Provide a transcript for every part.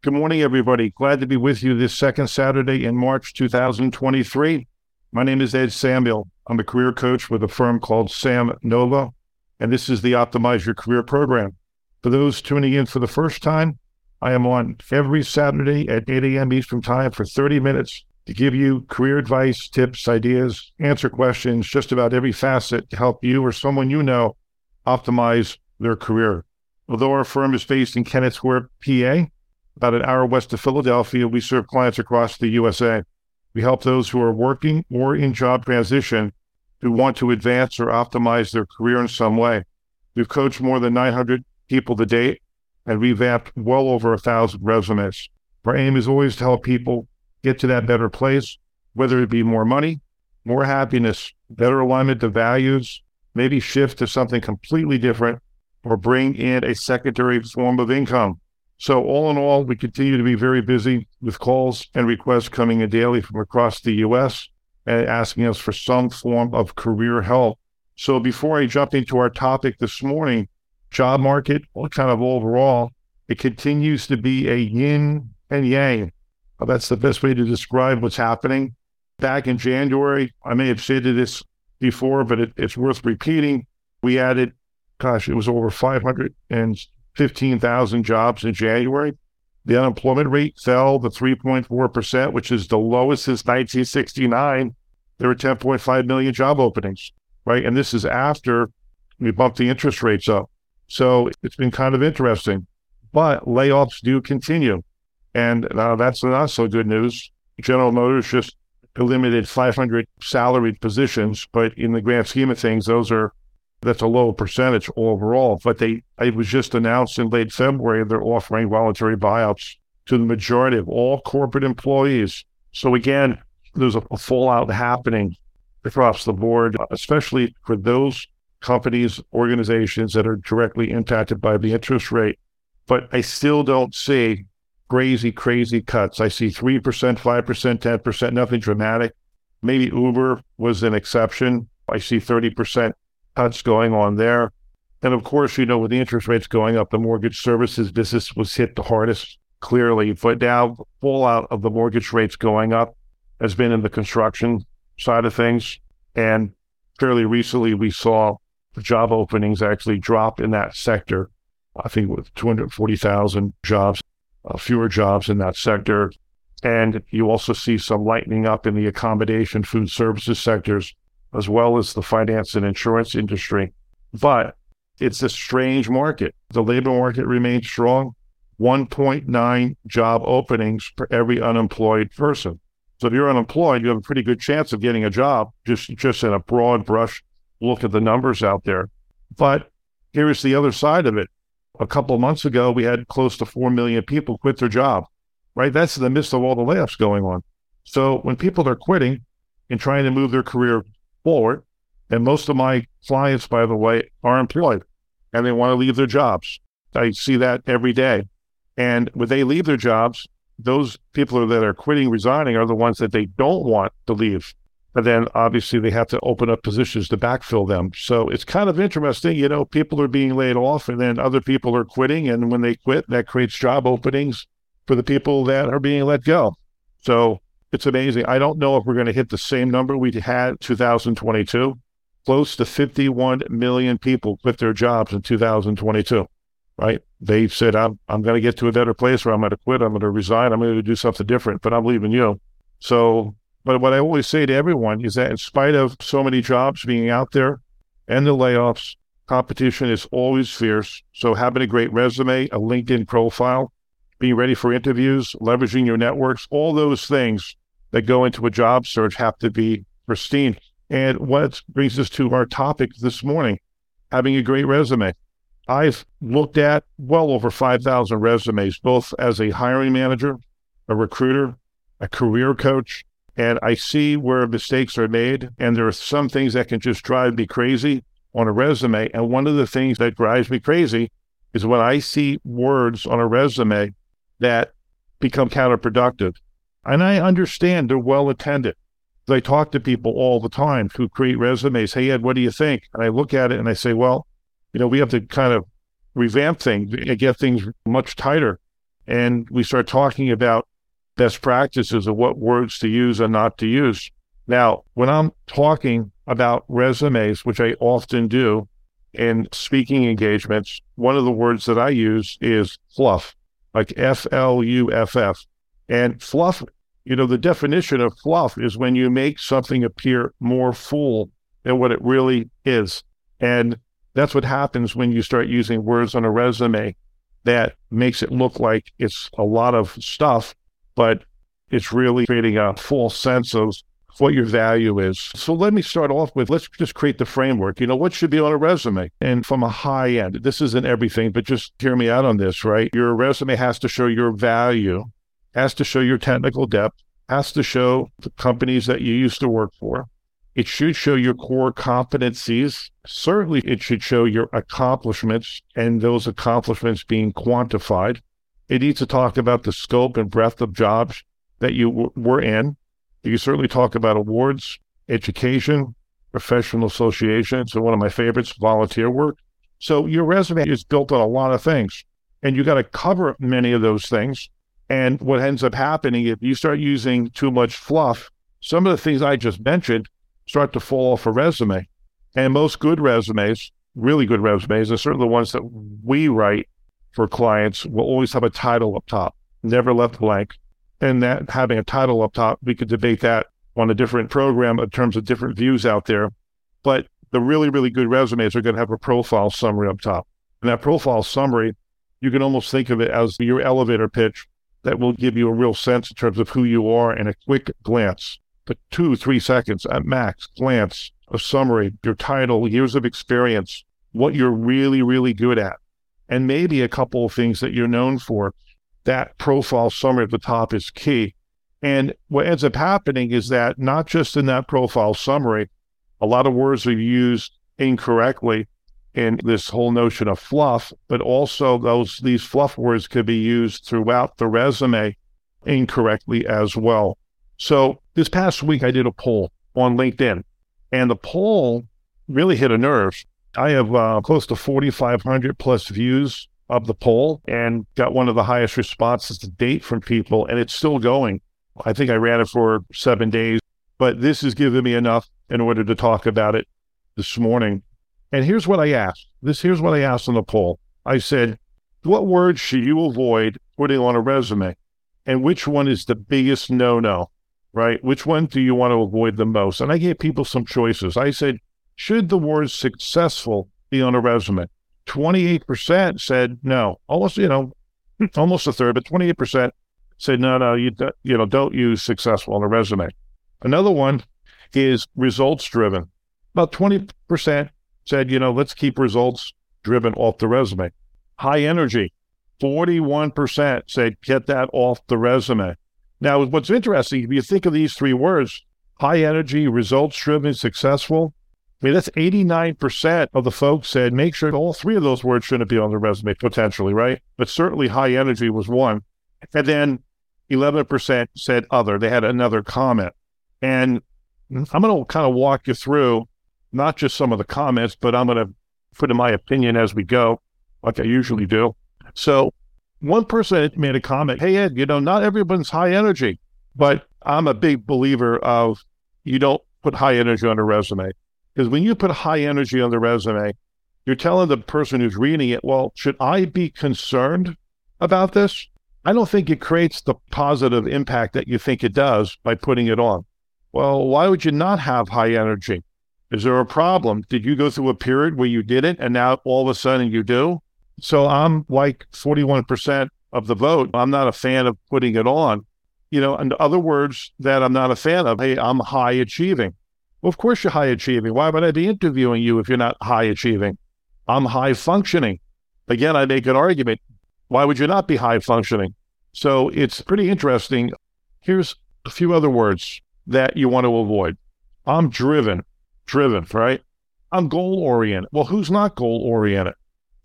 Good morning, everybody. Glad to be with you this second Saturday in March 2023. My name is Ed Samuel. I'm a career coach with a firm called Sam Nova, and this is the Optimize Your Career program. For those tuning in for the first time, I am on every Saturday at 8 a.m. Eastern Time for 30 minutes to give you career advice, tips, ideas, answer questions, just about every facet to help you or someone you know optimize their career. Although our firm is based in Kennett Square, PA, about an hour west of Philadelphia, we serve clients across the USA. We help those who are working or in job transition who want to advance or optimize their career in some way. We've coached more than 900 people to date and revamped well over a thousand resumes. Our aim is always to help people get to that better place, whether it be more money, more happiness, better alignment to values, maybe shift to something completely different, or bring in a secondary form of income. So, all in all, we continue to be very busy with calls and requests coming in daily from across the US and asking us for some form of career help. So, before I jump into our topic this morning, job market, well, kind of overall, it continues to be a yin and yang. Well, that's the best way to describe what's happening. Back in January, I may have stated this before, but it, it's worth repeating. We added, gosh, it was over 500 and 15,000 jobs in January. The unemployment rate fell to 3.4%, which is the lowest since 1969. There were 10.5 million job openings, right? And this is after we bumped the interest rates up. So it's been kind of interesting. But layoffs do continue. And uh, that's not so good news. General Motors just eliminated 500 salaried positions, but in the grand scheme of things, those are that's a low percentage overall, but they it was just announced in late February they're offering voluntary buyouts to the majority of all corporate employees. So again, there's a, a fallout happening across the board, especially for those companies, organizations that are directly impacted by the interest rate. But I still don't see crazy, crazy cuts. I see 3%, 5%, 10%, nothing dramatic. Maybe Uber was an exception. I see 30% cuts going on there. And of course, you know, with the interest rates going up, the mortgage services business was hit the hardest, clearly. But now, the fallout of the mortgage rates going up has been in the construction side of things. And fairly recently, we saw the job openings actually drop in that sector. I think with 240,000 jobs, uh, fewer jobs in that sector. And you also see some lightening up in the accommodation, food services sectors as well as the finance and insurance industry. But it's a strange market. The labor market remains strong 1.9 job openings for every unemployed person. So if you're unemployed, you have a pretty good chance of getting a job, just, just in a broad brush look at the numbers out there. But here's the other side of it. A couple months ago, we had close to 4 million people quit their job, right? That's in the midst of all the layoffs going on. So when people are quitting and trying to move their career forward. And most of my clients, by the way, are employed and they want to leave their jobs. I see that every day. And when they leave their jobs, those people that are quitting, resigning are the ones that they don't want to leave. But then obviously they have to open up positions to backfill them. So it's kind of interesting. You know, people are being laid off and then other people are quitting. And when they quit, that creates job openings for the people that are being let go. So it's amazing. I don't know if we're going to hit the same number we had 2022. Close to 51 million people quit their jobs in 2022, right? They said, I'm, I'm going to get to a better place where I'm going to quit. I'm going to resign. I'm going to do something different, but I'm leaving you. So, but what I always say to everyone is that in spite of so many jobs being out there and the layoffs, competition is always fierce. So having a great resume, a LinkedIn profile, being ready for interviews, leveraging your networks, all those things that go into a job search have to be pristine. And what brings us to our topic this morning having a great resume. I've looked at well over 5,000 resumes, both as a hiring manager, a recruiter, a career coach, and I see where mistakes are made. And there are some things that can just drive me crazy on a resume. And one of the things that drives me crazy is when I see words on a resume that become counterproductive. And I understand they're well attended. I talk to people all the time who create resumes. Hey, Ed, what do you think? And I look at it and I say, well, you know, we have to kind of revamp things and get things much tighter. and we start talking about best practices of what words to use and not to use. Now, when I'm talking about resumes, which I often do in speaking engagements, one of the words that I use is fluff, like F L U F F. And fluff, you know, the definition of fluff is when you make something appear more full than what it really is. And that's what happens when you start using words on a resume that makes it look like it's a lot of stuff, but it's really creating a false sense of what your value is. So let me start off with let's just create the framework. You know, what should be on a resume? And from a high end, this isn't everything, but just hear me out on this, right? Your resume has to show your value, has to show your technical depth, has to show the companies that you used to work for. It should show your core competencies. Certainly, it should show your accomplishments and those accomplishments being quantified. It needs to talk about the scope and breadth of jobs that you w- were in. You certainly talk about awards, education, professional associations, and one of my favorites, volunteer work. So your resume is built on a lot of things, and you got to cover many of those things. And what ends up happening if you start using too much fluff, some of the things I just mentioned start to fall off a resume. And most good resumes, really good resumes, and certainly the ones that we write for clients, will always have a title up top, never left blank and that having a title up top, we could debate that on a different program in terms of different views out there. But the really, really good resumes are going to have a profile summary up top. And that profile summary, you can almost think of it as your elevator pitch that will give you a real sense in terms of who you are in a quick glance, the two, three seconds at max glance, a summary, your title, years of experience, what you're really, really good at, and maybe a couple of things that you're known for that profile summary at the top is key. And what ends up happening is that not just in that profile summary, a lot of words are used incorrectly in this whole notion of fluff, but also those these fluff words could be used throughout the resume incorrectly as well. So this past week I did a poll on LinkedIn, and the poll really hit a nerve. I have uh, close to 4,500 plus views of the poll and got one of the highest responses to date from people, and it's still going. I think I ran it for seven days, but this has given me enough in order to talk about it this morning. And here's what I asked. This here's what I asked in the poll. I said, "What words should you avoid putting on a resume, and which one is the biggest no-no?" Right? Which one do you want to avoid the most? And I gave people some choices. I said, "Should the word successful be on a resume?" 28% said no. Almost, you know, almost a third, but 28% said no, no, you, you know, don't use successful on a resume. Another one is results driven. About 20% said, you know, let's keep results driven off the resume. High energy, 41% said, get that off the resume. Now, what's interesting, if you think of these three words, high energy, results driven, successful, I mean, that's 89% of the folks said make sure all three of those words shouldn't be on the resume potentially, right? But certainly high energy was one. And then 11% said other. They had another comment. And I'm going to kind of walk you through not just some of the comments, but I'm going to put in my opinion as we go, like I usually do. So one person made a comment, Hey, Ed, you know, not everyone's high energy, but I'm a big believer of you don't put high energy on a resume. Because when you put high energy on the resume, you're telling the person who's reading it, well, should I be concerned about this? I don't think it creates the positive impact that you think it does by putting it on. Well, why would you not have high energy? Is there a problem? Did you go through a period where you didn't and now all of a sudden you do? So I'm like 41% of the vote. I'm not a fan of putting it on. You know, in other words, that I'm not a fan of, hey, I'm high achieving. Well, of course you're high achieving. Why would I be interviewing you if you're not high achieving? I'm high functioning. Again, I make an argument. Why would you not be high functioning? So it's pretty interesting. Here's a few other words that you want to avoid. I'm driven, driven, right? I'm goal oriented. Well, who's not goal oriented?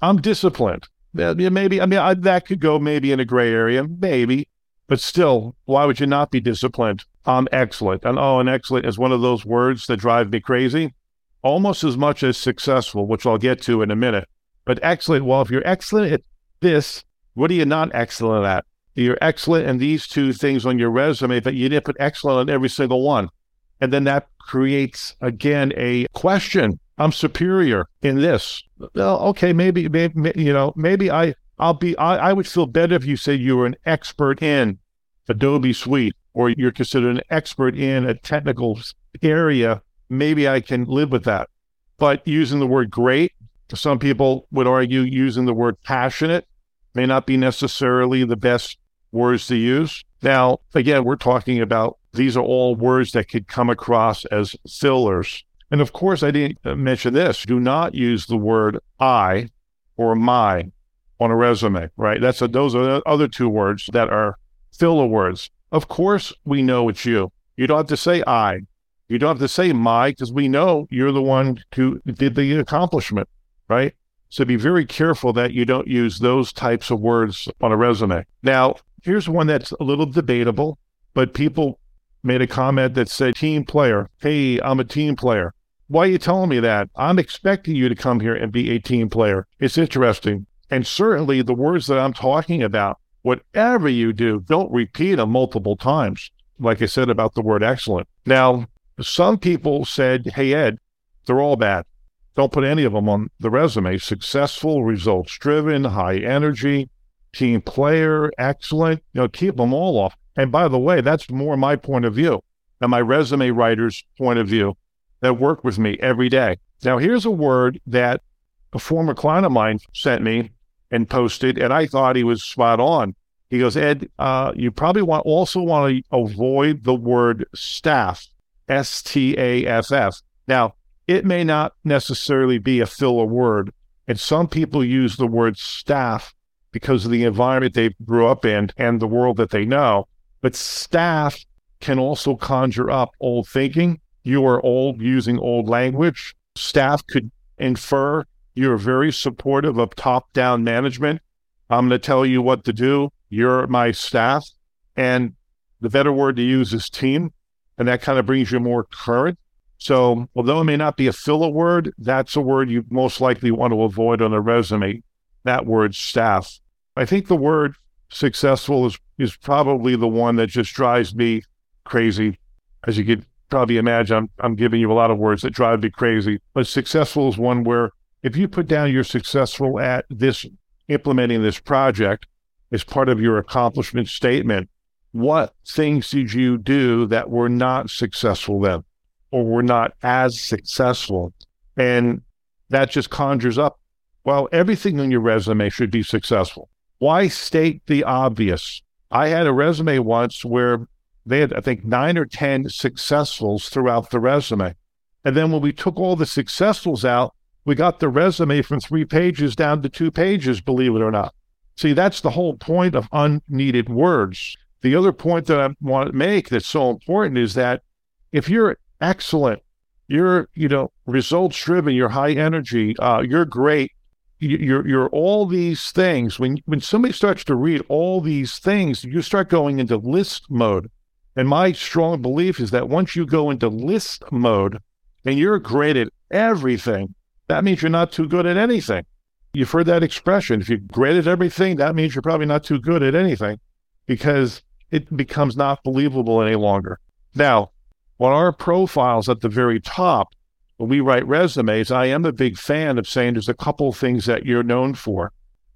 I'm disciplined. Maybe, I mean, I, that could go maybe in a gray area, maybe, but still, why would you not be disciplined? I'm excellent. And oh, and excellent is one of those words that drive me crazy, almost as much as successful, which I'll get to in a minute. But excellent, well, if you're excellent at this, what are you not excellent at? you're excellent in these two things on your resume, but you didn't put excellent on every single one. And then that creates, again, a question. I'm superior in this. Well, okay, maybe, maybe you know, maybe I, I'll be, I, I would feel better if you said you were an expert in Adobe Suite or you're considered an expert in a technical area. Maybe I can live with that. But using the word great, some people would argue using the word passionate may not be necessarily the best words to use. Now, again, we're talking about these are all words that could come across as fillers. And of course, I didn't uh, mention this. Do not use the word I or my on a resume, right? That's a, those are the other two words that are filler words. Of course, we know it's you. You don't have to say I. You don't have to say my because we know you're the one who did the accomplishment, right? So be very careful that you don't use those types of words on a resume. Now, here's one that's a little debatable, but people made a comment that said team player. Hey, I'm a team player. Why are you telling me that? I'm expecting you to come here and be a team player. It's interesting. And certainly the words that I'm talking about, whatever you do, don't repeat them multiple times. Like I said about the word excellent. Now, some people said, Hey, Ed, they're all bad. Don't put any of them on the resume. Successful, results driven, high energy, team player, excellent. You know, keep them all off. And by the way, that's more my point of view and my resume writer's point of view that work with me every day. Now, here's a word that a former client of mine sent me and posted, and I thought he was spot on. He goes, Ed, uh, you probably want also want to avoid the word staff, S T A F F. Now, it may not necessarily be a filler word, and some people use the word staff because of the environment they grew up in and the world that they know. But staff can also conjure up old thinking. You are old using old language. Staff could infer you're very supportive of top down management. I'm going to tell you what to do. You're my staff. And the better word to use is team. And that kind of brings you more current. So, although it may not be a filler word, that's a word you most likely want to avoid on a resume. That word, staff. I think the word successful is, is probably the one that just drives me crazy. As you could probably imagine, I'm, I'm giving you a lot of words that drive me crazy. But successful is one where if you put down you're successful at this, implementing this project as part of your accomplishment statement, what things did you do that were not successful then? or were not as successful. And that just conjures up, well, everything on your resume should be successful. Why state the obvious? I had a resume once where they had, I think, nine or 10 successfuls throughout the resume. And then when we took all the successfuls out, we got the resume from three pages down to two pages, believe it or not. See, that's the whole point of unneeded words. The other point that I want to make that's so important is that if you're excellent. You're, you know, results driven. You're high energy. Uh, you're great. You're, you're all these things. When when somebody starts to read all these things, you start going into list mode. And my strong belief is that once you go into list mode and you're great at everything, that means you're not too good at anything. You've heard that expression. If you're great at everything, that means you're probably not too good at anything because it becomes not believable any longer. Now, on our profiles at the very top, when we write resumes, I am a big fan of saying there's a couple things that you're known for.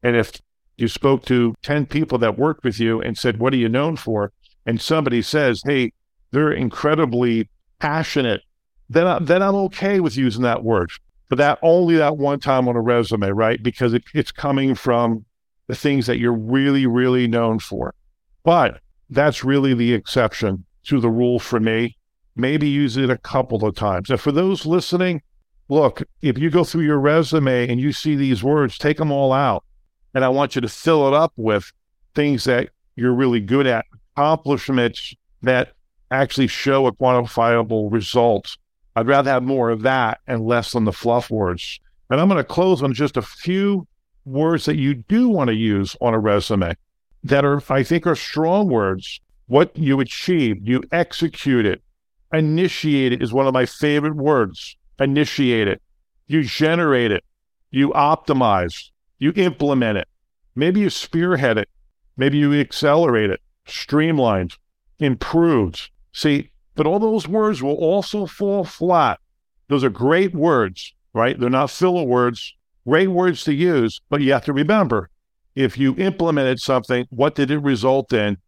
And if you spoke to 10 people that worked with you and said, What are you known for? And somebody says, Hey, they're incredibly passionate, then, I, then I'm okay with using that word. But that only that one time on a resume, right? Because it, it's coming from the things that you're really, really known for. But that's really the exception to the rule for me maybe use it a couple of times. And for those listening, look, if you go through your resume and you see these words, take them all out. And I want you to fill it up with things that you're really good at, accomplishments that actually show a quantifiable result. I'd rather have more of that and less on the fluff words. And I'm going to close on just a few words that you do want to use on a resume that are, I think, are strong words. What you achieved, you execute it, Initiate it is one of my favorite words. Initiate it. You generate it. You optimize. You implement it. Maybe you spearhead it. Maybe you accelerate it, streamlined, improved. See, but all those words will also fall flat. Those are great words, right? They're not filler words, great words to use, but you have to remember if you implemented something, what did it result in?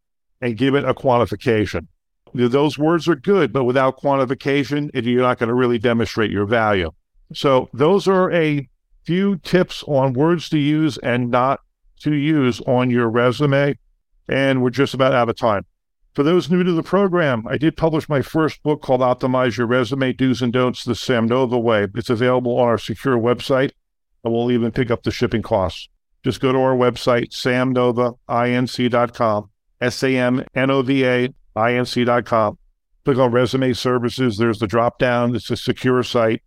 And give it a quantification. Those words are good, but without quantification, you're not going to really demonstrate your value. So, those are a few tips on words to use and not to use on your resume. And we're just about out of time. For those new to the program, I did publish my first book called Optimize Your Resume Do's and Don'ts the Sam Nova Way. It's available on our secure website, and we'll even pick up the shipping costs. Just go to our website, samnovainc.com, S A M N O V A I N C.com. Click on resume services. There's the drop down. It's a secure site.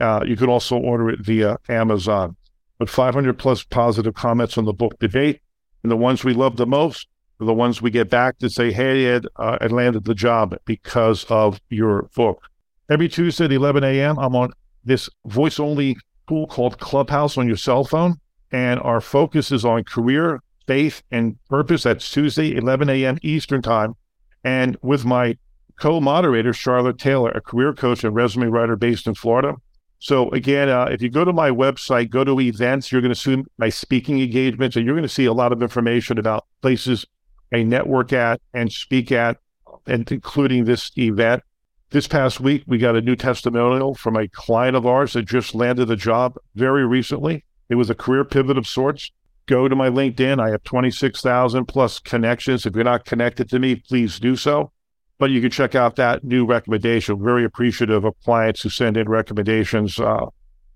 Uh, you can also order it via Amazon. But 500 plus positive comments on the book to date. And the ones we love the most are the ones we get back to say, hey, Ed, uh, I landed the job because of your book. Every Tuesday at 11 a.m., I'm on this voice only tool called Clubhouse on your cell phone. And our focus is on career, faith, and purpose. That's Tuesday, 11 a.m. Eastern Time. And with my co moderator, Charlotte Taylor, a career coach and resume writer based in Florida. So again, uh, if you go to my website, go to events, you're going to see my speaking engagements, and you're going to see a lot of information about places I network at and speak at, and including this event. This past week, we got a new testimonial from a client of ours that just landed a job very recently. It was a career pivot of sorts. Go to my LinkedIn. I have 26,000 plus connections. If you're not connected to me, please do so but you can check out that new recommendation. Very appreciative of clients who send in recommendations, uh,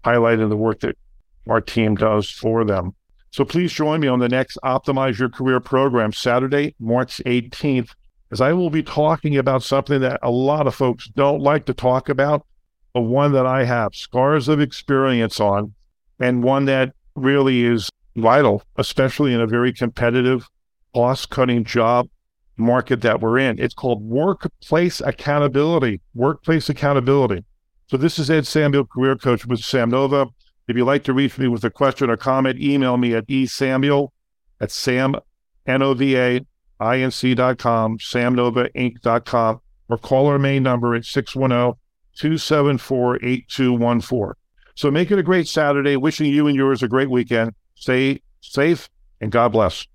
highlighting the work that our team does for them. So please join me on the next Optimize Your Career program, Saturday, March 18th, as I will be talking about something that a lot of folks don't like to talk about, but one that I have scars of experience on, and one that really is vital, especially in a very competitive, cost cutting job market that we're in. It's called workplace accountability. Workplace accountability. So this is Ed Samuel, career coach with Sam Nova. If you'd like to reach me with a question or comment, email me at esamuel at sam, N-O-V-A, I-N-C.com, samnovainc.com, or call our main number at 610-274-8214. So make it a great Saturday. Wishing you and yours a great weekend. Stay safe and God bless.